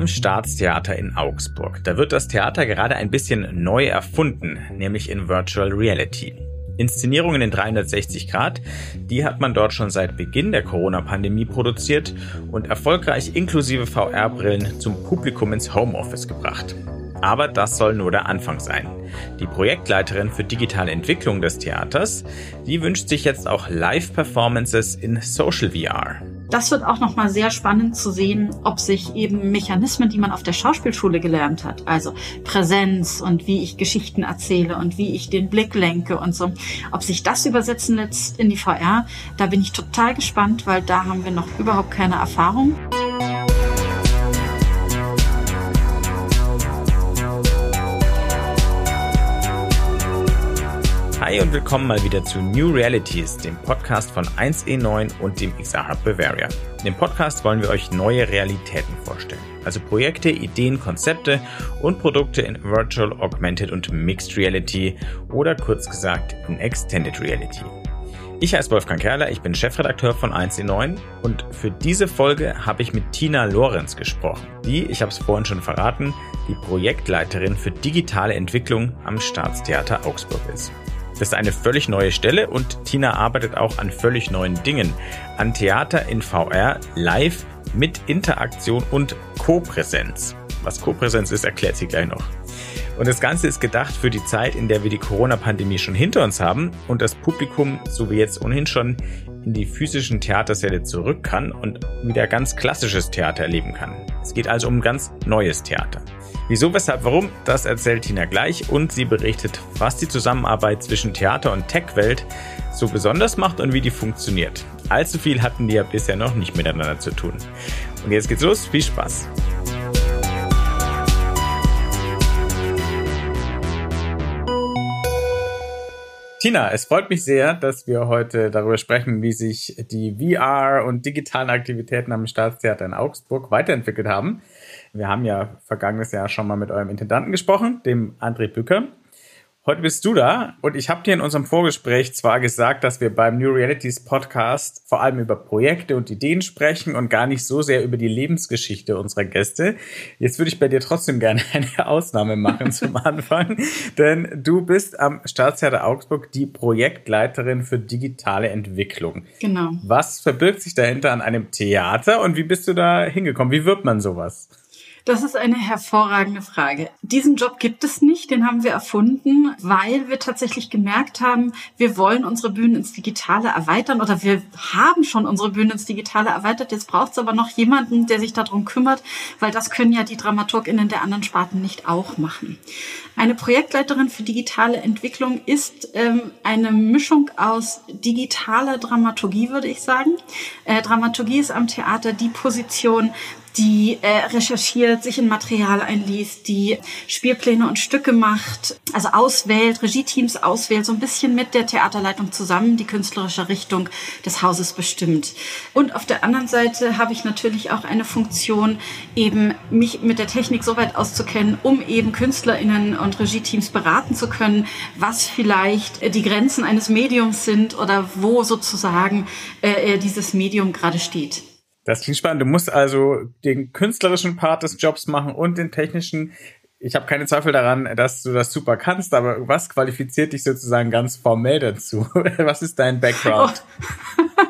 am Staatstheater in Augsburg. Da wird das Theater gerade ein bisschen neu erfunden, nämlich in Virtual Reality. Inszenierungen in 360 Grad, die hat man dort schon seit Beginn der Corona-Pandemie produziert und erfolgreich inklusive VR-Brillen zum Publikum ins Homeoffice gebracht. Aber das soll nur der Anfang sein. Die Projektleiterin für digitale Entwicklung des Theaters, die wünscht sich jetzt auch Live-Performances in Social VR. Das wird auch nochmal sehr spannend zu sehen, ob sich eben Mechanismen, die man auf der Schauspielschule gelernt hat, also Präsenz und wie ich Geschichten erzähle und wie ich den Blick lenke und so, ob sich das übersetzen lässt in die VR, da bin ich total gespannt, weil da haben wir noch überhaupt keine Erfahrung. Hi und willkommen mal wieder zu New Realities, dem Podcast von 1E9 und dem XR Bavaria. In dem Podcast wollen wir euch neue Realitäten vorstellen. Also Projekte, Ideen, Konzepte und Produkte in Virtual, Augmented und Mixed Reality oder kurz gesagt in Extended Reality. Ich heiße Wolfgang Kerler, ich bin Chefredakteur von 1E9 und für diese Folge habe ich mit Tina Lorenz gesprochen, die, ich habe es vorhin schon verraten, die Projektleiterin für digitale Entwicklung am Staatstheater Augsburg ist. Das ist eine völlig neue Stelle und Tina arbeitet auch an völlig neuen Dingen. An Theater in VR live mit Interaktion und Co-Präsenz. Was Co-Präsenz ist, erklärt sie gleich noch. Und das Ganze ist gedacht für die Zeit, in der wir die Corona-Pandemie schon hinter uns haben und das Publikum, so wie jetzt ohnehin schon, in die physischen Theatersäle zurück kann und wieder ganz klassisches Theater erleben kann. Es geht also um ganz neues Theater. Wieso, weshalb, warum, das erzählt Tina gleich und sie berichtet, was die Zusammenarbeit zwischen Theater und Tech-Welt so besonders macht und wie die funktioniert. Allzu viel hatten die ja bisher noch nicht miteinander zu tun. Und jetzt geht's los, viel Spaß! Tina, es freut mich sehr, dass wir heute darüber sprechen, wie sich die VR und digitalen Aktivitäten am Staatstheater in Augsburg weiterentwickelt haben. Wir haben ja vergangenes Jahr schon mal mit eurem Intendanten gesprochen, dem André Bücker. Heute bist du da und ich habe dir in unserem Vorgespräch zwar gesagt, dass wir beim New Realities Podcast vor allem über Projekte und Ideen sprechen und gar nicht so sehr über die Lebensgeschichte unserer Gäste. Jetzt würde ich bei dir trotzdem gerne eine Ausnahme machen zum Anfang, denn du bist am Staatstheater Augsburg die Projektleiterin für digitale Entwicklung. Genau. Was verbirgt sich dahinter an einem Theater und wie bist du da hingekommen? Wie wird man sowas? Das ist eine hervorragende Frage. Diesen Job gibt es nicht, den haben wir erfunden, weil wir tatsächlich gemerkt haben, wir wollen unsere Bühnen ins Digitale erweitern oder wir haben schon unsere Bühnen ins Digitale erweitert. Jetzt braucht es aber noch jemanden, der sich darum kümmert, weil das können ja die DramaturgInnen der anderen Sparten nicht auch machen. Eine Projektleiterin für digitale Entwicklung ist ähm, eine Mischung aus digitaler Dramaturgie, würde ich sagen. Äh, Dramaturgie ist am Theater die Position, die äh, recherchiert, sich in Material einliest, die Spielpläne und Stücke macht, also auswählt, Regieteams auswählt, so ein bisschen mit der Theaterleitung zusammen die künstlerische Richtung des Hauses bestimmt. Und auf der anderen Seite habe ich natürlich auch eine Funktion, eben mich mit der Technik so weit auszukennen, um eben KünstlerInnen und Regieteams beraten zu können, was vielleicht die Grenzen eines Mediums sind oder wo sozusagen äh, dieses Medium gerade steht. Das klingt spannend. Du musst also den künstlerischen Part des Jobs machen und den technischen. Ich habe keine Zweifel daran, dass du das super kannst, aber was qualifiziert dich sozusagen ganz formell dazu? Was ist dein Background? Oh.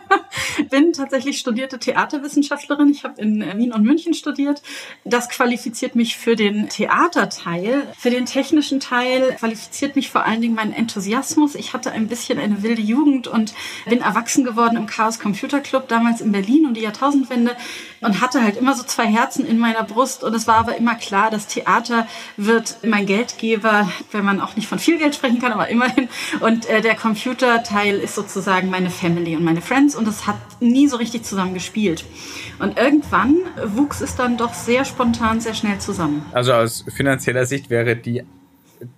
bin tatsächlich studierte Theaterwissenschaftlerin. Ich habe in Wien und München studiert. Das qualifiziert mich für den Theaterteil. Für den technischen Teil qualifiziert mich vor allen Dingen mein Enthusiasmus. Ich hatte ein bisschen eine wilde Jugend und bin erwachsen geworden im Chaos Computer Club, damals in Berlin um die Jahrtausendwende und hatte halt immer so zwei Herzen in meiner Brust. Und es war aber immer klar, das Theater wird mein Geldgeber, wenn man auch nicht von viel Geld sprechen kann, aber immerhin. Und äh, der Computerteil ist sozusagen meine Family und meine Friends. Und es hat nie so richtig zusammen gespielt. Und irgendwann wuchs es dann doch sehr spontan, sehr schnell zusammen. Also aus finanzieller Sicht wäre die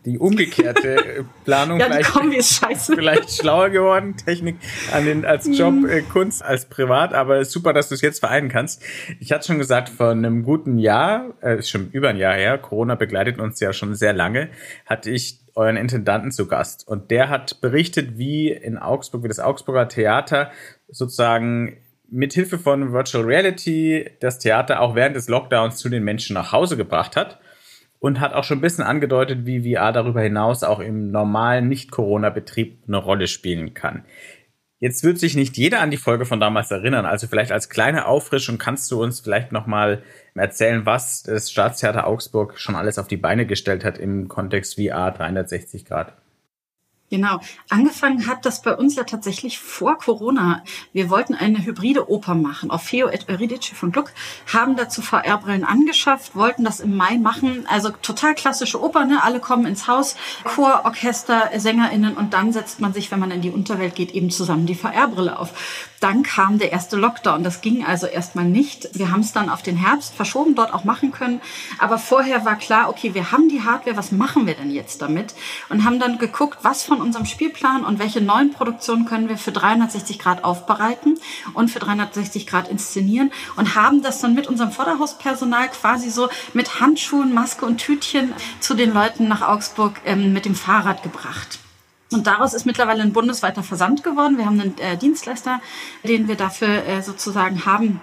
die umgekehrte Planung ja, vielleicht, Kombi vielleicht schlauer geworden, Technik an den, als Job, mhm. äh, Kunst als privat, aber super, dass du es jetzt vereinen kannst. Ich hatte schon gesagt, vor einem guten Jahr, äh, ist schon über ein Jahr her, Corona begleitet uns ja schon sehr lange, hatte ich euren Intendanten zu Gast und der hat berichtet, wie in Augsburg, wie das Augsburger Theater sozusagen mit Hilfe von Virtual Reality das Theater auch während des Lockdowns zu den Menschen nach Hause gebracht hat und hat auch schon ein bisschen angedeutet, wie VR darüber hinaus auch im normalen Nicht-Corona-Betrieb eine Rolle spielen kann. Jetzt wird sich nicht jeder an die Folge von damals erinnern. Also vielleicht als kleine Auffrischung kannst du uns vielleicht nochmal erzählen, was das Staatstheater Augsburg schon alles auf die Beine gestellt hat im Kontext VR 360 Grad. Genau. Angefangen hat das bei uns ja tatsächlich vor Corona. Wir wollten eine hybride Oper machen. Orfeo et Eurydice von Gluck haben dazu VR-Brillen angeschafft, wollten das im Mai machen. Also total klassische Oper, ne? Alle kommen ins Haus, Chor, Orchester, SängerInnen und dann setzt man sich, wenn man in die Unterwelt geht, eben zusammen die VR-Brille auf. Dann kam der erste Lockdown. Das ging also erstmal nicht. Wir haben es dann auf den Herbst verschoben, dort auch machen können. Aber vorher war klar, okay, wir haben die Hardware, was machen wir denn jetzt damit? Und haben dann geguckt, was von unserem Spielplan und welche neuen Produktionen können wir für 360 Grad aufbereiten und für 360 Grad inszenieren und haben das dann mit unserem Vorderhauspersonal quasi so mit Handschuhen, Maske und Tütchen zu den Leuten nach Augsburg ähm, mit dem Fahrrad gebracht. Und daraus ist mittlerweile ein bundesweiter Versand geworden. Wir haben einen äh, Dienstleister, den wir dafür äh, sozusagen haben.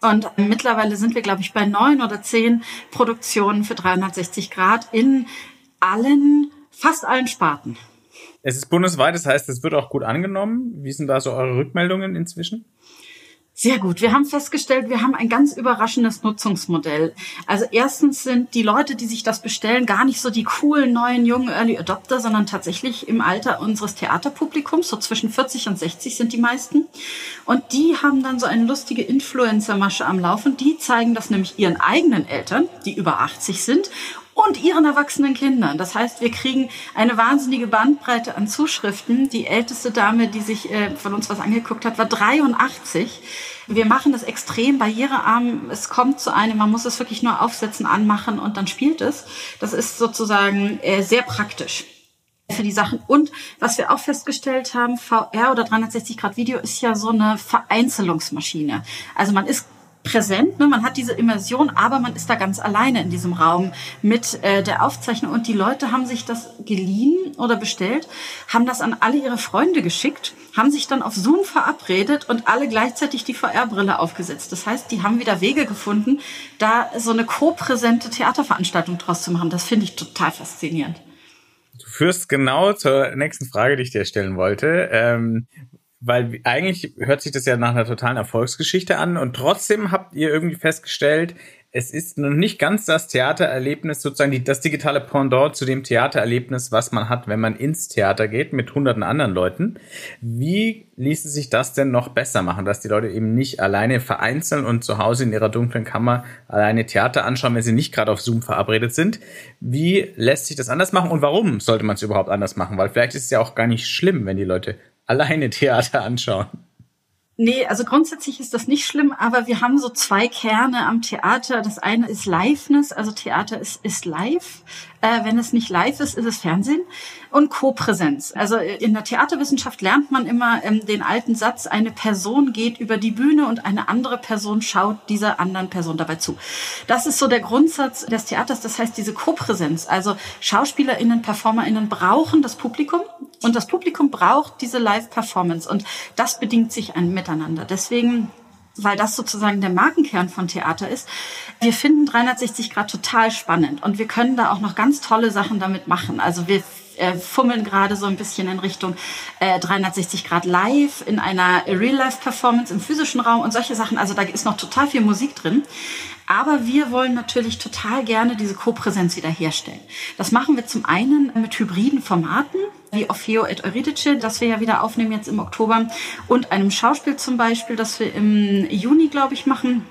Und mittlerweile sind wir, glaube ich, bei neun oder zehn Produktionen für 360 Grad in allen, fast allen Sparten. Es ist bundesweit, das heißt, es wird auch gut angenommen. Wie sind da so eure Rückmeldungen inzwischen? Sehr gut. Wir haben festgestellt, wir haben ein ganz überraschendes Nutzungsmodell. Also erstens sind die Leute, die sich das bestellen, gar nicht so die coolen neuen jungen Early Adopter, sondern tatsächlich im Alter unseres Theaterpublikums, so zwischen 40 und 60 sind die meisten. Und die haben dann so eine lustige Influencer-Masche am Laufen. Die zeigen das nämlich ihren eigenen Eltern, die über 80 sind und ihren erwachsenen Kindern. Das heißt, wir kriegen eine wahnsinnige Bandbreite an Zuschriften. Die älteste Dame, die sich äh, von uns was angeguckt hat, war 83. Wir machen das extrem barrierearm. Es kommt zu einem, man muss es wirklich nur aufsetzen, anmachen und dann spielt es. Das ist sozusagen äh, sehr praktisch für die Sachen. Und was wir auch festgestellt haben, VR oder 360 Grad Video ist ja so eine Vereinzelungsmaschine. Also man ist präsent. Ne? Man hat diese Immersion, aber man ist da ganz alleine in diesem Raum mit äh, der Aufzeichnung. Und die Leute haben sich das geliehen oder bestellt, haben das an alle ihre Freunde geschickt, haben sich dann auf Zoom verabredet und alle gleichzeitig die VR-Brille aufgesetzt. Das heißt, die haben wieder Wege gefunden, da so eine co-präsente Theaterveranstaltung draus zu machen. Das finde ich total faszinierend. Du führst genau zur nächsten Frage, die ich dir stellen wollte. Ähm, weil eigentlich hört sich das ja nach einer totalen Erfolgsgeschichte an und trotzdem habt ihr irgendwie festgestellt, es ist noch nicht ganz das Theatererlebnis, sozusagen die, das digitale Pendant zu dem Theatererlebnis, was man hat, wenn man ins Theater geht mit hunderten anderen Leuten. Wie ließe sich das denn noch besser machen, dass die Leute eben nicht alleine vereinzeln und zu Hause in ihrer dunklen Kammer alleine Theater anschauen, wenn sie nicht gerade auf Zoom verabredet sind? Wie lässt sich das anders machen und warum sollte man es überhaupt anders machen? Weil vielleicht ist es ja auch gar nicht schlimm, wenn die Leute alleine Theater anschauen. Nee, also grundsätzlich ist das nicht schlimm, aber wir haben so zwei Kerne am Theater. Das eine ist Liveness, also Theater ist, ist live. Äh, wenn es nicht live ist, ist es Fernsehen. Und Co-Präsenz. Also in der Theaterwissenschaft lernt man immer ähm, den alten Satz, eine Person geht über die Bühne und eine andere Person schaut dieser anderen Person dabei zu. Das ist so der Grundsatz des Theaters. Das heißt, diese Co-Präsenz. Also SchauspielerInnen, PerformerInnen brauchen das Publikum und das Publikum braucht diese Live-Performance. Und das bedingt sich ein Miteinander. Deswegen weil das sozusagen der Markenkern von Theater ist. Wir finden 360 Grad total spannend und wir können da auch noch ganz tolle Sachen damit machen. Also wir äh, fummeln gerade so ein bisschen in Richtung äh, 360 Grad live in einer Real-Life-Performance im physischen Raum und solche Sachen. Also da ist noch total viel Musik drin. Aber wir wollen natürlich total gerne diese Co-Präsenz wiederherstellen. Das machen wir zum einen mit hybriden Formaten, wie Orfeo et Eurydice, das wir ja wieder aufnehmen jetzt im Oktober, und einem Schauspiel zum Beispiel, das wir im Juni, glaube ich, machen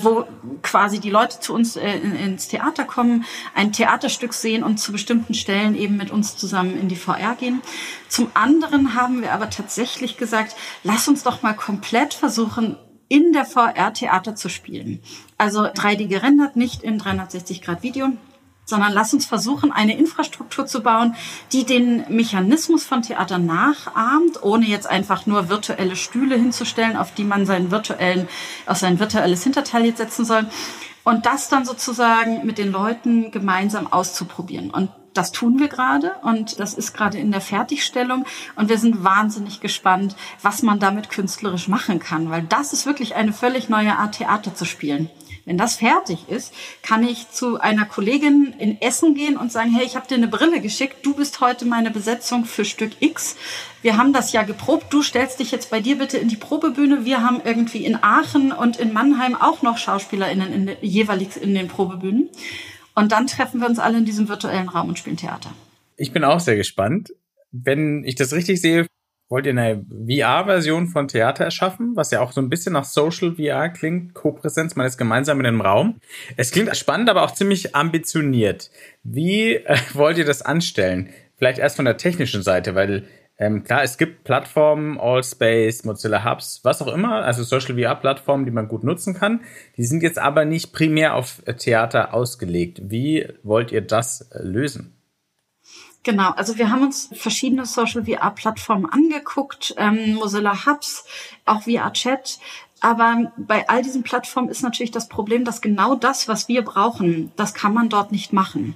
wo quasi die Leute zu uns äh, ins Theater kommen, ein Theaterstück sehen und zu bestimmten Stellen eben mit uns zusammen in die VR gehen. Zum anderen haben wir aber tatsächlich gesagt, lass uns doch mal komplett versuchen, in der VR Theater zu spielen. Also 3D gerendert, nicht in 360 Grad Video, sondern lass uns versuchen, eine Infrastruktur zu bauen, die den Mechanismus von Theater nachahmt, ohne jetzt einfach nur virtuelle Stühle hinzustellen, auf die man seinen virtuellen, auf sein virtuelles Hinterteil jetzt setzen soll. Und das dann sozusagen mit den Leuten gemeinsam auszuprobieren. Und Das tun wir gerade und das ist gerade in der Fertigstellung und wir sind wahnsinnig gespannt, was man damit künstlerisch machen kann, weil das ist wirklich eine völlig neue Art Theater zu spielen. Wenn das fertig ist, kann ich zu einer Kollegin in Essen gehen und sagen, hey, ich habe dir eine Brille geschickt, du bist heute meine Besetzung für Stück X. Wir haben das ja geprobt, du stellst dich jetzt bei dir bitte in die Probebühne. Wir haben irgendwie in Aachen und in Mannheim auch noch SchauspielerInnen in, jeweils in den Probebühnen. Und dann treffen wir uns alle in diesem virtuellen Raum und spielen Theater. Ich bin auch sehr gespannt. Wenn ich das richtig sehe, wollt ihr eine VR-Version von Theater erschaffen, was ja auch so ein bisschen nach Social VR klingt, Co-Präsenz, man ist gemeinsam in einem Raum. Es klingt spannend, aber auch ziemlich ambitioniert. Wie äh, wollt ihr das anstellen? Vielleicht erst von der technischen Seite, weil ähm, klar, es gibt Plattformen, Allspace, Mozilla Hubs, was auch immer, also Social VR-Plattformen, die man gut nutzen kann. Die sind jetzt aber nicht primär auf Theater ausgelegt. Wie wollt ihr das äh, lösen? Genau, also wir haben uns verschiedene Social VR-Plattformen angeguckt, ähm, Mozilla Hubs, auch VR Chat. Aber bei all diesen Plattformen ist natürlich das Problem, dass genau das, was wir brauchen, das kann man dort nicht machen.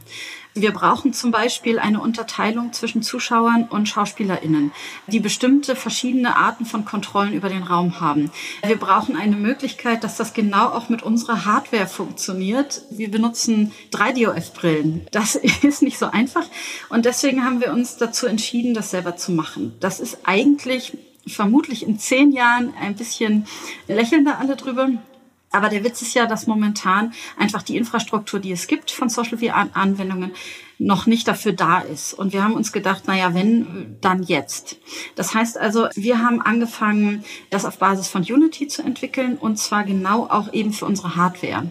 Wir brauchen zum Beispiel eine Unterteilung zwischen Zuschauern und SchauspielerInnen, die bestimmte verschiedene Arten von Kontrollen über den Raum haben. Wir brauchen eine Möglichkeit, dass das genau auch mit unserer Hardware funktioniert. Wir benutzen 3DOF-Brillen. Das ist nicht so einfach. Und deswegen haben wir uns dazu entschieden, das selber zu machen. Das ist eigentlich vermutlich in zehn Jahren ein bisschen lächeln da alle drüber. Aber der Witz ist ja, dass momentan einfach die Infrastruktur, die es gibt von Social VR-Anwendungen, noch nicht dafür da ist. Und wir haben uns gedacht, naja, wenn, dann jetzt. Das heißt also, wir haben angefangen, das auf Basis von Unity zu entwickeln und zwar genau auch eben für unsere Hardware.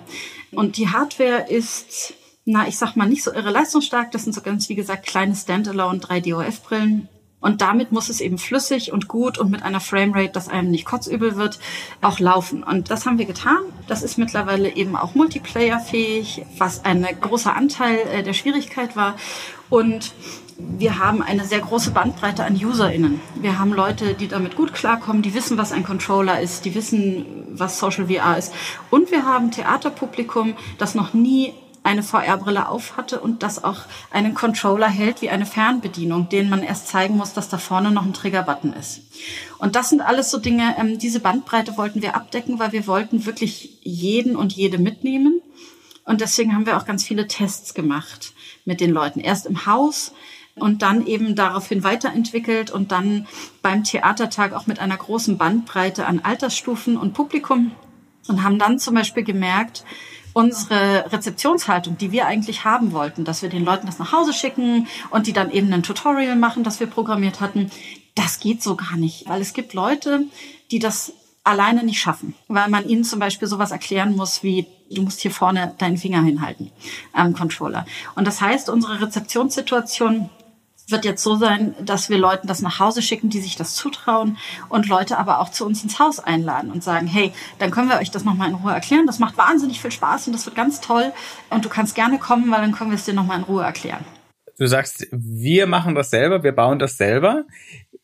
Und die Hardware ist, na, ich sag mal, nicht so irre leistungsstark. Das sind so ganz, wie gesagt, kleine Standalone 3DOF-Brillen und damit muss es eben flüssig und gut und mit einer Framerate, dass einem nicht kotzübel wird, auch laufen. Und das haben wir getan. Das ist mittlerweile eben auch Multiplayer-fähig, was ein großer Anteil äh, der Schwierigkeit war. Und wir haben eine sehr große Bandbreite an UserInnen. Wir haben Leute, die damit gut klarkommen, die wissen, was ein Controller ist, die wissen, was Social VR ist. Und wir haben Theaterpublikum, das noch nie eine VR-Brille auf hatte und das auch einen Controller hält wie eine Fernbedienung, den man erst zeigen muss, dass da vorne noch ein Trigger-Button ist. Und das sind alles so Dinge, ähm, diese Bandbreite wollten wir abdecken, weil wir wollten wirklich jeden und jede mitnehmen. Und deswegen haben wir auch ganz viele Tests gemacht mit den Leuten. Erst im Haus und dann eben daraufhin weiterentwickelt und dann beim Theatertag auch mit einer großen Bandbreite an Altersstufen und Publikum und haben dann zum Beispiel gemerkt, unsere Rezeptionshaltung, die wir eigentlich haben wollten, dass wir den Leuten das nach Hause schicken und die dann eben ein Tutorial machen, das wir programmiert hatten, das geht so gar nicht, weil es gibt Leute, die das alleine nicht schaffen, weil man ihnen zum Beispiel sowas erklären muss wie du musst hier vorne deinen Finger hinhalten am Controller. Und das heißt, unsere Rezeptionssituation wird jetzt so sein, dass wir Leuten das nach Hause schicken, die sich das zutrauen und Leute aber auch zu uns ins Haus einladen und sagen, hey, dann können wir euch das nochmal in Ruhe erklären. Das macht wahnsinnig viel Spaß und das wird ganz toll und du kannst gerne kommen, weil dann können wir es dir nochmal in Ruhe erklären. Du sagst, wir machen das selber, wir bauen das selber.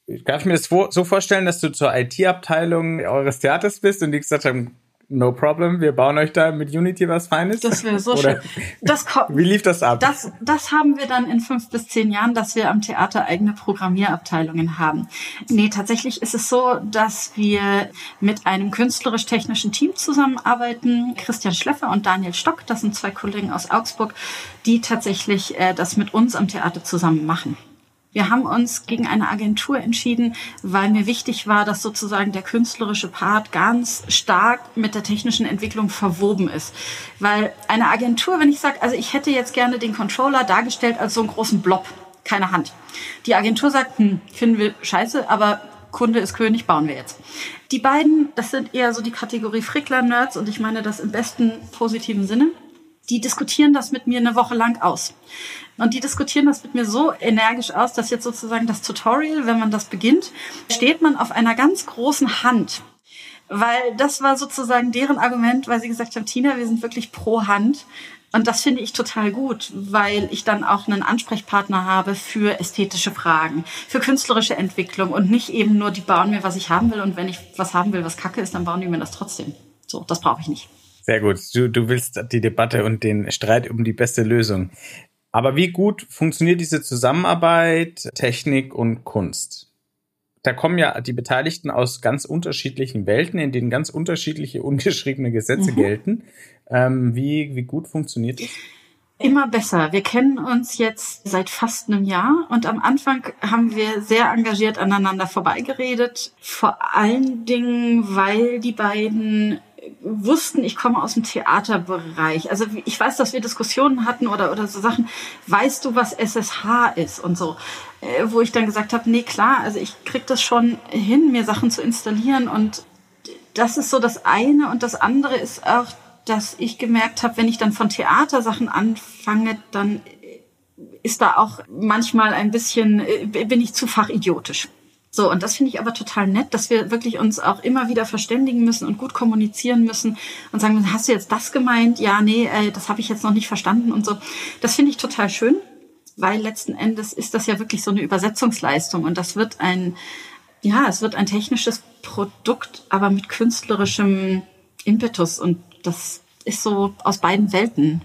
Darf ich mir das so vorstellen, dass du zur IT-Abteilung eures Theaters bist und die gesagt haben, no problem, wir bauen euch da mit Unity was Feines. Das wäre so Oder schön. Das Wie lief das ab? Das, das haben wir dann in fünf bis zehn Jahren, dass wir am Theater eigene Programmierabteilungen haben. Nee, tatsächlich ist es so, dass wir mit einem künstlerisch-technischen Team zusammenarbeiten. Christian Schleffer und Daniel Stock, das sind zwei Kollegen aus Augsburg, die tatsächlich äh, das mit uns am Theater zusammen machen. Wir haben uns gegen eine Agentur entschieden, weil mir wichtig war, dass sozusagen der künstlerische Part ganz stark mit der technischen Entwicklung verwoben ist. Weil eine Agentur, wenn ich sage, also ich hätte jetzt gerne den Controller dargestellt als so einen großen Blob, keine Hand. Die Agentur sagt, hm, finden wir scheiße, aber Kunde ist König, bauen wir jetzt. Die beiden, das sind eher so die Kategorie Frickler-Nerds und ich meine das im besten positiven Sinne die diskutieren das mit mir eine Woche lang aus. Und die diskutieren das mit mir so energisch aus, dass jetzt sozusagen das Tutorial, wenn man das beginnt, steht man auf einer ganz großen Hand. Weil das war sozusagen deren Argument, weil sie gesagt haben, Tina, wir sind wirklich pro Hand. Und das finde ich total gut, weil ich dann auch einen Ansprechpartner habe für ästhetische Fragen, für künstlerische Entwicklung und nicht eben nur, die bauen mir, was ich haben will und wenn ich was haben will, was kacke ist, dann bauen die mir das trotzdem. So, das brauche ich nicht. Sehr gut. Du, du willst die Debatte und den Streit um die beste Lösung Aber wie gut funktioniert diese Zusammenarbeit, Technik und Kunst? Da kommen ja die Beteiligten aus ganz unterschiedlichen Welten, in denen ganz unterschiedliche ungeschriebene Gesetze mhm. gelten. Ähm, wie, wie gut funktioniert das? Immer besser. Wir kennen uns jetzt seit fast einem Jahr und am Anfang haben wir sehr engagiert aneinander vorbeigeredet. Vor allen Dingen, weil die beiden wussten, ich komme aus dem Theaterbereich. Also ich weiß, dass wir Diskussionen hatten oder, oder so Sachen. Weißt du, was SSH ist und so? Äh, wo ich dann gesagt habe, nee, klar, also ich krieg das schon hin, mir Sachen zu installieren und das ist so das eine und das andere ist auch, dass ich gemerkt habe, wenn ich dann von Theatersachen anfange, dann ist da auch manchmal ein bisschen, äh, bin ich zu fachidiotisch. So, und das finde ich aber total nett, dass wir wirklich uns auch immer wieder verständigen müssen und gut kommunizieren müssen und sagen, hast du jetzt das gemeint? Ja, nee, äh, das habe ich jetzt noch nicht verstanden und so. Das finde ich total schön, weil letzten Endes ist das ja wirklich so eine Übersetzungsleistung und das wird ein, ja, es wird ein technisches Produkt, aber mit künstlerischem Impetus und das ist so aus beiden Welten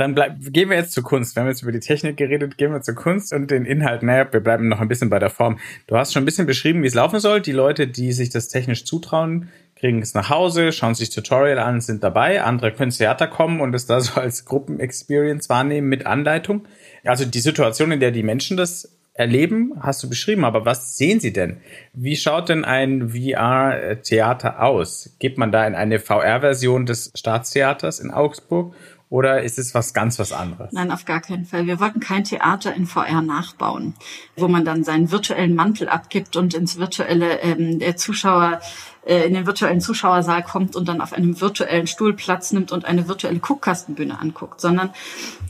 dann bleib, gehen wir jetzt zur Kunst. Wir haben jetzt über die Technik geredet, gehen wir zur Kunst und den Inhalt. Naja, wir bleiben noch ein bisschen bei der Form. Du hast schon ein bisschen beschrieben, wie es laufen soll. Die Leute, die sich das technisch zutrauen, kriegen es nach Hause, schauen sich Tutorial an, sind dabei. Andere können ins Theater kommen und es da so als Gruppenexperience wahrnehmen mit Anleitung. Also die Situation, in der die Menschen das erleben, hast du beschrieben, aber was sehen sie denn? Wie schaut denn ein VR-Theater aus? Geht man da in eine VR-Version des Staatstheaters in Augsburg oder ist es was ganz was anderes? Nein, auf gar keinen Fall. Wir wollten kein Theater in VR nachbauen, wo man dann seinen virtuellen Mantel abgibt und ins virtuelle ähm, der Zuschauer äh, in den virtuellen Zuschauersaal kommt und dann auf einem virtuellen Stuhl Platz nimmt und eine virtuelle Guckkastenbühne anguckt, sondern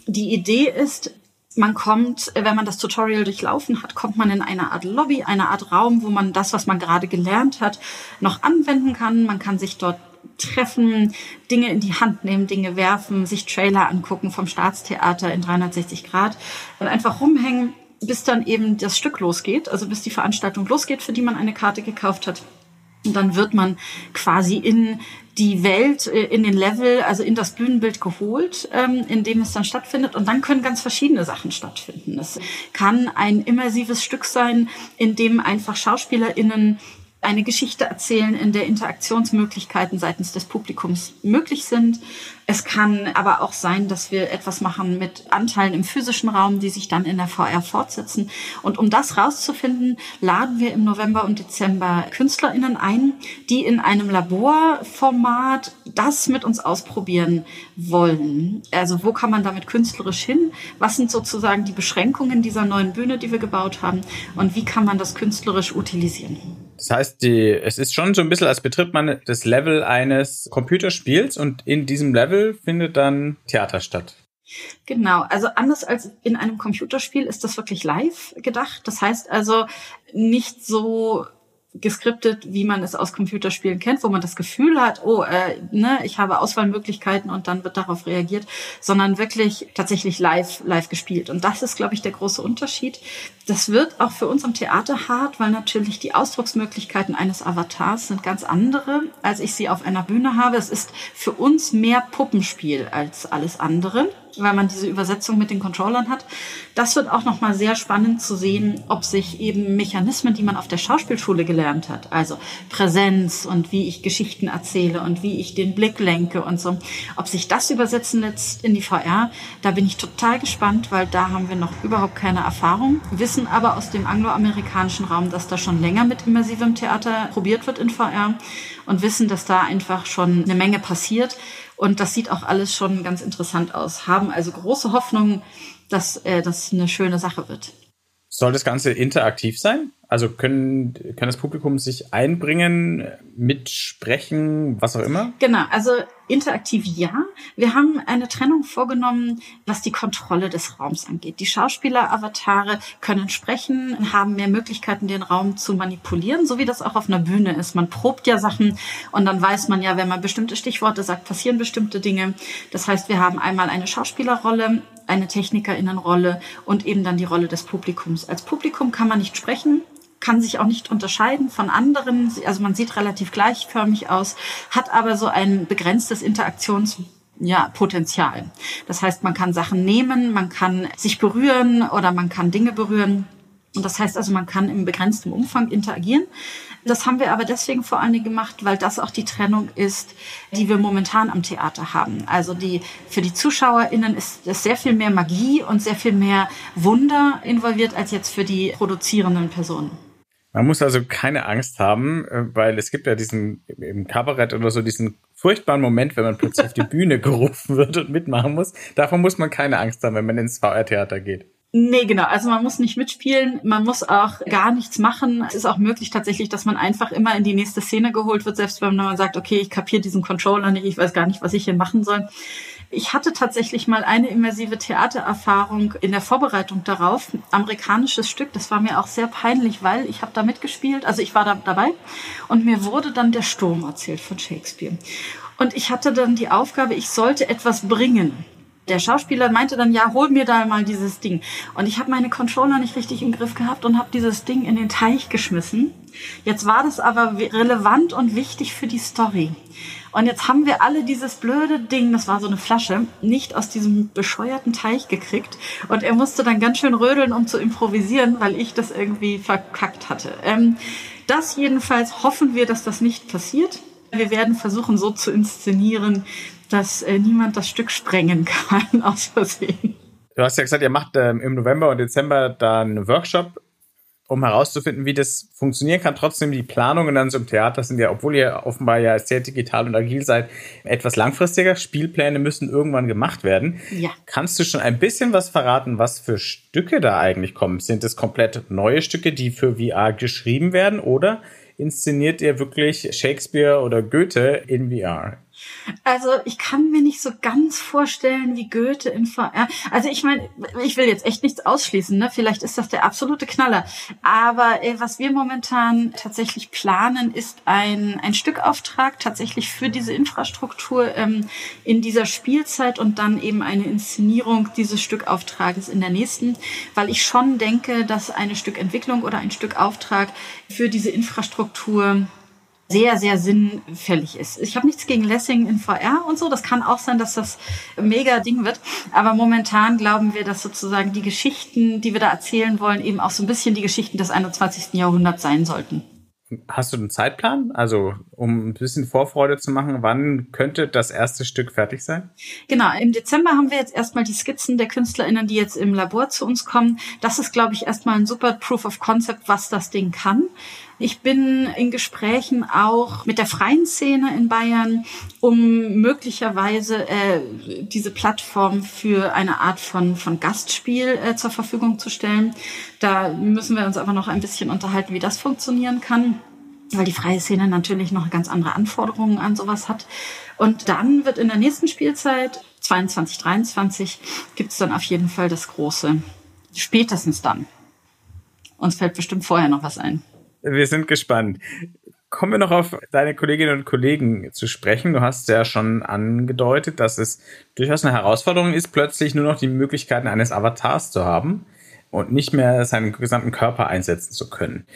die Idee ist, man kommt, wenn man das Tutorial durchlaufen hat, kommt man in eine Art Lobby, eine Art Raum, wo man das, was man gerade gelernt hat, noch anwenden kann. Man kann sich dort treffen, Dinge in die Hand nehmen, Dinge werfen, sich Trailer angucken vom Staatstheater in 360 Grad und einfach rumhängen, bis dann eben das Stück losgeht, also bis die Veranstaltung losgeht, für die man eine Karte gekauft hat. Und dann wird man quasi in die Welt, äh, in den Level, also in das Bühnenbild geholt, ähm, in dem es dann stattfindet. Und dann können ganz verschiedene Sachen stattfinden. Es kann ein immersives Stück sein, in dem einfach SchauspielerInnen eine Geschichte erzählen, in der Interaktionsmöglichkeiten seitens des Publikums möglich sind. Es kann aber auch sein, dass wir etwas machen mit Anteilen im physischen Raum, die sich dann in der VR fortsetzen. Und um das rauszufinden, laden wir im November und Dezember KünstlerInnen ein, die in einem Laborformat das mit uns ausprobieren wollen. Also wo kann man damit künstlerisch hin? Was sind sozusagen die Beschränkungen dieser neuen Bühne, die wir gebaut haben? Und wie kann man das künstlerisch utilisieren? Das heißt, die, es ist schon so ein bisschen, als betritt man das Level eines Computerspiels und in diesem Level findet dann Theater statt. Genau, also anders als in einem Computerspiel ist das wirklich live gedacht. Das heißt also nicht so geskriptet, wie man es aus Computerspielen kennt, wo man das Gefühl hat, oh, äh, ne, ich habe Auswahlmöglichkeiten und dann wird darauf reagiert, sondern wirklich tatsächlich live, live gespielt. Und das ist, glaube ich, der große Unterschied. Das wird auch für uns am Theater hart, weil natürlich die Ausdrucksmöglichkeiten eines Avatars sind ganz andere, als ich sie auf einer Bühne habe. Es ist für uns mehr Puppenspiel als alles andere weil man diese Übersetzung mit den Controllern hat. Das wird auch nochmal sehr spannend zu sehen, ob sich eben Mechanismen, die man auf der Schauspielschule gelernt hat, also Präsenz und wie ich Geschichten erzähle und wie ich den Blick lenke und so, ob sich das übersetzen lässt in die VR. Da bin ich total gespannt, weil da haben wir noch überhaupt keine Erfahrung, wissen aber aus dem angloamerikanischen Raum, dass da schon länger mit immersivem Theater probiert wird in VR und wissen, dass da einfach schon eine Menge passiert. Und das sieht auch alles schon ganz interessant aus. Haben also große Hoffnung, dass äh, das eine schöne Sache wird. Soll das Ganze interaktiv sein? Also können, kann das Publikum sich einbringen, mitsprechen, was auch immer? Genau, also interaktiv ja. Wir haben eine Trennung vorgenommen, was die Kontrolle des Raums angeht. Die Schauspieler-Avatare können sprechen, haben mehr Möglichkeiten, den Raum zu manipulieren, so wie das auch auf einer Bühne ist. Man probt ja Sachen und dann weiß man ja, wenn man bestimmte Stichworte sagt, passieren bestimmte Dinge. Das heißt, wir haben einmal eine Schauspielerrolle, eine Technikerinnenrolle und eben dann die Rolle des Publikums. Als Publikum kann man nicht sprechen, kann sich auch nicht unterscheiden von anderen. Also man sieht relativ gleichförmig aus, hat aber so ein begrenztes Interaktions ja, Potenzial. Das heißt, man kann Sachen nehmen, man kann sich berühren oder man kann Dinge berühren. Und das heißt also, man kann im begrenzten Umfang interagieren. Das haben wir aber deswegen vor allen Dingen gemacht, weil das auch die Trennung ist, die wir momentan am Theater haben. Also die, für die ZuschauerInnen ist, ist sehr viel mehr Magie und sehr viel mehr Wunder involviert als jetzt für die produzierenden Personen. Man muss also keine Angst haben, äh, weil es gibt ja diesen im Kabarett oder so diesen furchtbaren Moment, wenn man plötzlich auf die Bühne gerufen wird und mitmachen muss. Davon muss man keine Angst haben, wenn man ins VR-Theater geht. Nee, genau. Also man muss nicht mitspielen, man muss auch gar nichts machen. Es ist auch möglich tatsächlich, dass man einfach immer in die nächste Szene geholt wird, selbst wenn man sagt, okay, ich kapiere diesen Controller nicht, ich weiß gar nicht, was ich hier machen soll. Ich hatte tatsächlich mal eine immersive Theatererfahrung in der Vorbereitung darauf. Amerikanisches Stück, das war mir auch sehr peinlich, weil ich habe da mitgespielt, also ich war da dabei und mir wurde dann der Sturm erzählt von Shakespeare. Und ich hatte dann die Aufgabe, ich sollte etwas bringen der Schauspieler meinte dann, ja, hol mir da mal dieses Ding. Und ich habe meine Controller nicht richtig im Griff gehabt und habe dieses Ding in den Teich geschmissen. Jetzt war das aber relevant und wichtig für die Story. Und jetzt haben wir alle dieses blöde Ding, das war so eine Flasche, nicht aus diesem bescheuerten Teich gekriegt. Und er musste dann ganz schön rödeln, um zu improvisieren, weil ich das irgendwie verkackt hatte. Ähm, das jedenfalls hoffen wir, dass das nicht passiert. Wir werden versuchen, so zu inszenieren, dass äh, niemand das Stück sprengen kann aus Versehen. Du hast ja gesagt, ihr macht ähm, im November und Dezember da einen Workshop, um herauszufinden, wie das funktionieren kann. Trotzdem die Planungen dann so im Theater sind ja, obwohl ihr offenbar ja sehr digital und agil seid, etwas langfristiger. Spielpläne müssen irgendwann gemacht werden. Ja. Kannst du schon ein bisschen was verraten, was für Stücke da eigentlich kommen? Sind es komplett neue Stücke, die für VR geschrieben werden oder inszeniert ihr wirklich Shakespeare oder Goethe in VR? Also ich kann mir nicht so ganz vorstellen, wie Goethe in VR. Also ich meine, ich will jetzt echt nichts ausschließen, ne? Vielleicht ist das der absolute Knaller. Aber äh, was wir momentan tatsächlich planen, ist ein, ein Stückauftrag tatsächlich für diese Infrastruktur ähm, in dieser Spielzeit und dann eben eine Inszenierung dieses Stückauftrages in der nächsten, weil ich schon denke, dass eine Stückentwicklung oder ein Stückauftrag für diese Infrastruktur sehr, sehr sinnfällig ist. Ich habe nichts gegen Lessing in VR und so. Das kann auch sein, dass das mega Ding wird. Aber momentan glauben wir, dass sozusagen die Geschichten, die wir da erzählen wollen, eben auch so ein bisschen die Geschichten des 21. Jahrhunderts sein sollten. Hast du einen Zeitplan? Also, um ein bisschen Vorfreude zu machen, wann könnte das erste Stück fertig sein? Genau, im Dezember haben wir jetzt erstmal die Skizzen der KünstlerInnen, die jetzt im Labor zu uns kommen. Das ist, glaube ich, erstmal ein super Proof of Concept, was das Ding kann. Ich bin in Gesprächen auch mit der freien Szene in Bayern, um möglicherweise äh, diese Plattform für eine Art von, von Gastspiel äh, zur Verfügung zu stellen. Da müssen wir uns aber noch ein bisschen unterhalten, wie das funktionieren kann weil die freie Szene natürlich noch ganz andere Anforderungen an sowas hat. Und dann wird in der nächsten Spielzeit, 22, 23, gibt es dann auf jeden Fall das große, spätestens dann. Uns fällt bestimmt vorher noch was ein. Wir sind gespannt. Kommen wir noch auf deine Kolleginnen und Kollegen zu sprechen. Du hast ja schon angedeutet, dass es durchaus eine Herausforderung ist, plötzlich nur noch die Möglichkeiten eines Avatars zu haben und nicht mehr seinen gesamten Körper einsetzen zu können.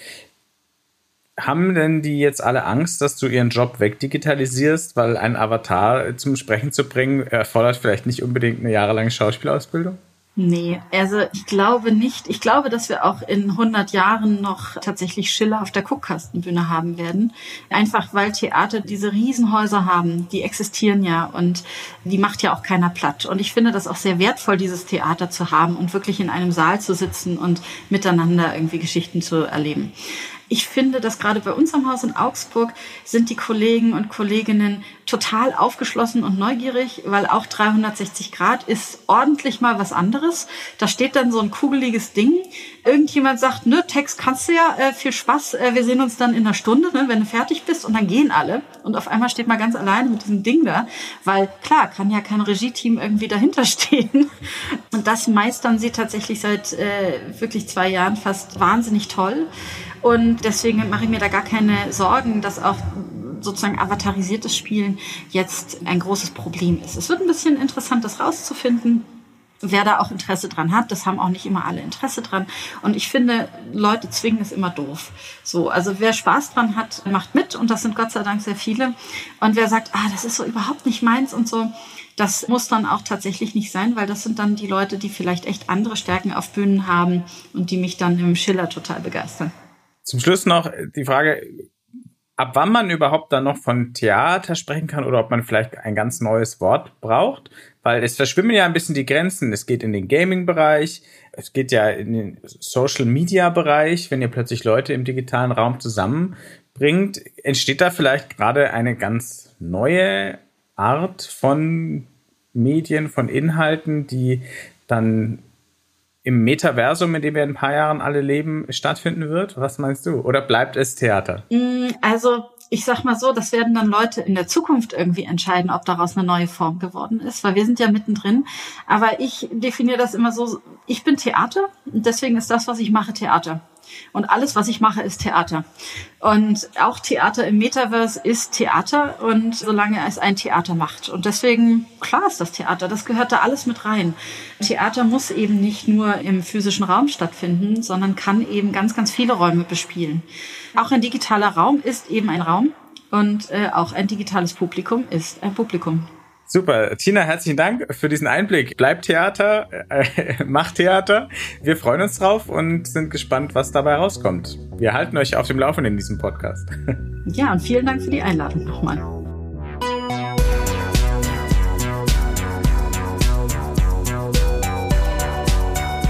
Haben denn die jetzt alle Angst, dass du ihren Job wegdigitalisierst, weil ein Avatar zum Sprechen zu bringen erfordert vielleicht nicht unbedingt eine jahrelange Schauspielausbildung? Nee, also ich glaube nicht. Ich glaube, dass wir auch in 100 Jahren noch tatsächlich Schiller auf der Guckkastenbühne haben werden. Einfach weil Theater diese Riesenhäuser haben, die existieren ja und die macht ja auch keiner platt. Und ich finde das auch sehr wertvoll, dieses Theater zu haben und wirklich in einem Saal zu sitzen und miteinander irgendwie Geschichten zu erleben. Ich finde, dass gerade bei uns am Haus in Augsburg sind die Kollegen und Kolleginnen total aufgeschlossen und neugierig, weil auch 360 Grad ist ordentlich mal was anderes. Da steht dann so ein kugeliges Ding. Irgendjemand sagt, ne, Text kannst du ja, äh, viel Spaß, äh, wir sehen uns dann in einer Stunde, ne, wenn du fertig bist. Und dann gehen alle. Und auf einmal steht man ganz alleine mit diesem Ding da, weil klar, kann ja kein Regie-Team irgendwie dahinter stehen. Und das meistern sie tatsächlich seit äh, wirklich zwei Jahren fast wahnsinnig toll. Und deswegen mache ich mir da gar keine Sorgen, dass auch sozusagen avatarisiertes Spielen jetzt ein großes Problem ist. Es wird ein bisschen interessant, das rauszufinden. wer da auch Interesse dran hat. Das haben auch nicht immer alle Interesse dran. Und ich finde, Leute zwingen ist immer doof. So, also wer Spaß dran hat, macht mit. Und das sind Gott sei Dank sehr viele. Und wer sagt, ah, das ist so überhaupt nicht meins und so, das muss dann auch tatsächlich nicht sein, weil das sind dann die Leute, die vielleicht echt andere Stärken auf Bühnen haben und die mich dann im Schiller total begeistern. Zum Schluss noch die Frage, ab wann man überhaupt dann noch von Theater sprechen kann oder ob man vielleicht ein ganz neues Wort braucht, weil es verschwimmen ja ein bisschen die Grenzen. Es geht in den Gaming-Bereich, es geht ja in den Social-Media-Bereich, wenn ihr plötzlich Leute im digitalen Raum zusammenbringt, entsteht da vielleicht gerade eine ganz neue Art von Medien, von Inhalten, die dann im Metaversum, in dem wir in ein paar Jahren alle leben, stattfinden wird? Was meinst du? Oder bleibt es Theater? Mm, also ich sag mal so, das werden dann Leute in der Zukunft irgendwie entscheiden, ob daraus eine neue Form geworden ist, weil wir sind ja mittendrin. Aber ich definiere das immer so, ich bin Theater und deswegen ist das, was ich mache, Theater. Und alles, was ich mache, ist Theater. Und auch Theater im Metaverse ist Theater und solange es ein Theater macht. Und deswegen, klar ist das Theater, das gehört da alles mit rein. Theater muss eben nicht nur im physischen Raum stattfinden, sondern kann eben ganz, ganz viele Räume bespielen. Auch ein digitaler Raum ist eben ein Raum und äh, auch ein digitales Publikum ist ein Publikum. Super. Tina, herzlichen Dank für diesen Einblick. Bleibt Theater, äh, macht Theater. Wir freuen uns drauf und sind gespannt, was dabei rauskommt. Wir halten euch auf dem Laufenden in diesem Podcast. Ja, und vielen Dank für die Einladung nochmal.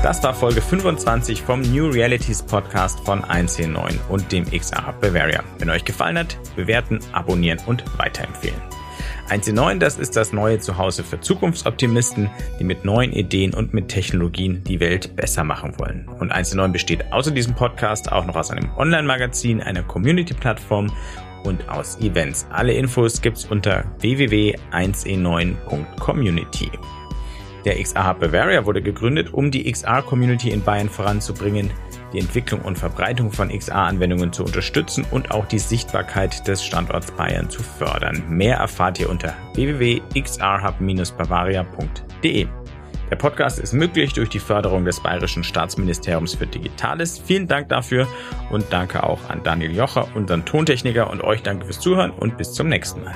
Das war Folge 25 vom New Realities Podcast von 1C9 und dem XR Hub Bavaria. Wenn euch gefallen hat, bewerten, abonnieren und weiterempfehlen. 1.9, das ist das neue Zuhause für Zukunftsoptimisten, die mit neuen Ideen und mit Technologien die Welt besser machen wollen. Und 1.9 besteht außer diesem Podcast auch noch aus einem Online-Magazin, einer Community-Plattform und aus Events. Alle Infos gibt's unter www.1e9.community. Der XR Hub Bavaria wurde gegründet, um die XR-Community in Bayern voranzubringen die Entwicklung und Verbreitung von XR-Anwendungen zu unterstützen und auch die Sichtbarkeit des Standorts Bayern zu fördern. Mehr erfahrt ihr unter www.xrhub-bavaria.de. Der Podcast ist möglich durch die Förderung des Bayerischen Staatsministeriums für Digitales. Vielen Dank dafür und danke auch an Daniel Jocher, unseren Tontechniker und euch danke fürs Zuhören und bis zum nächsten Mal.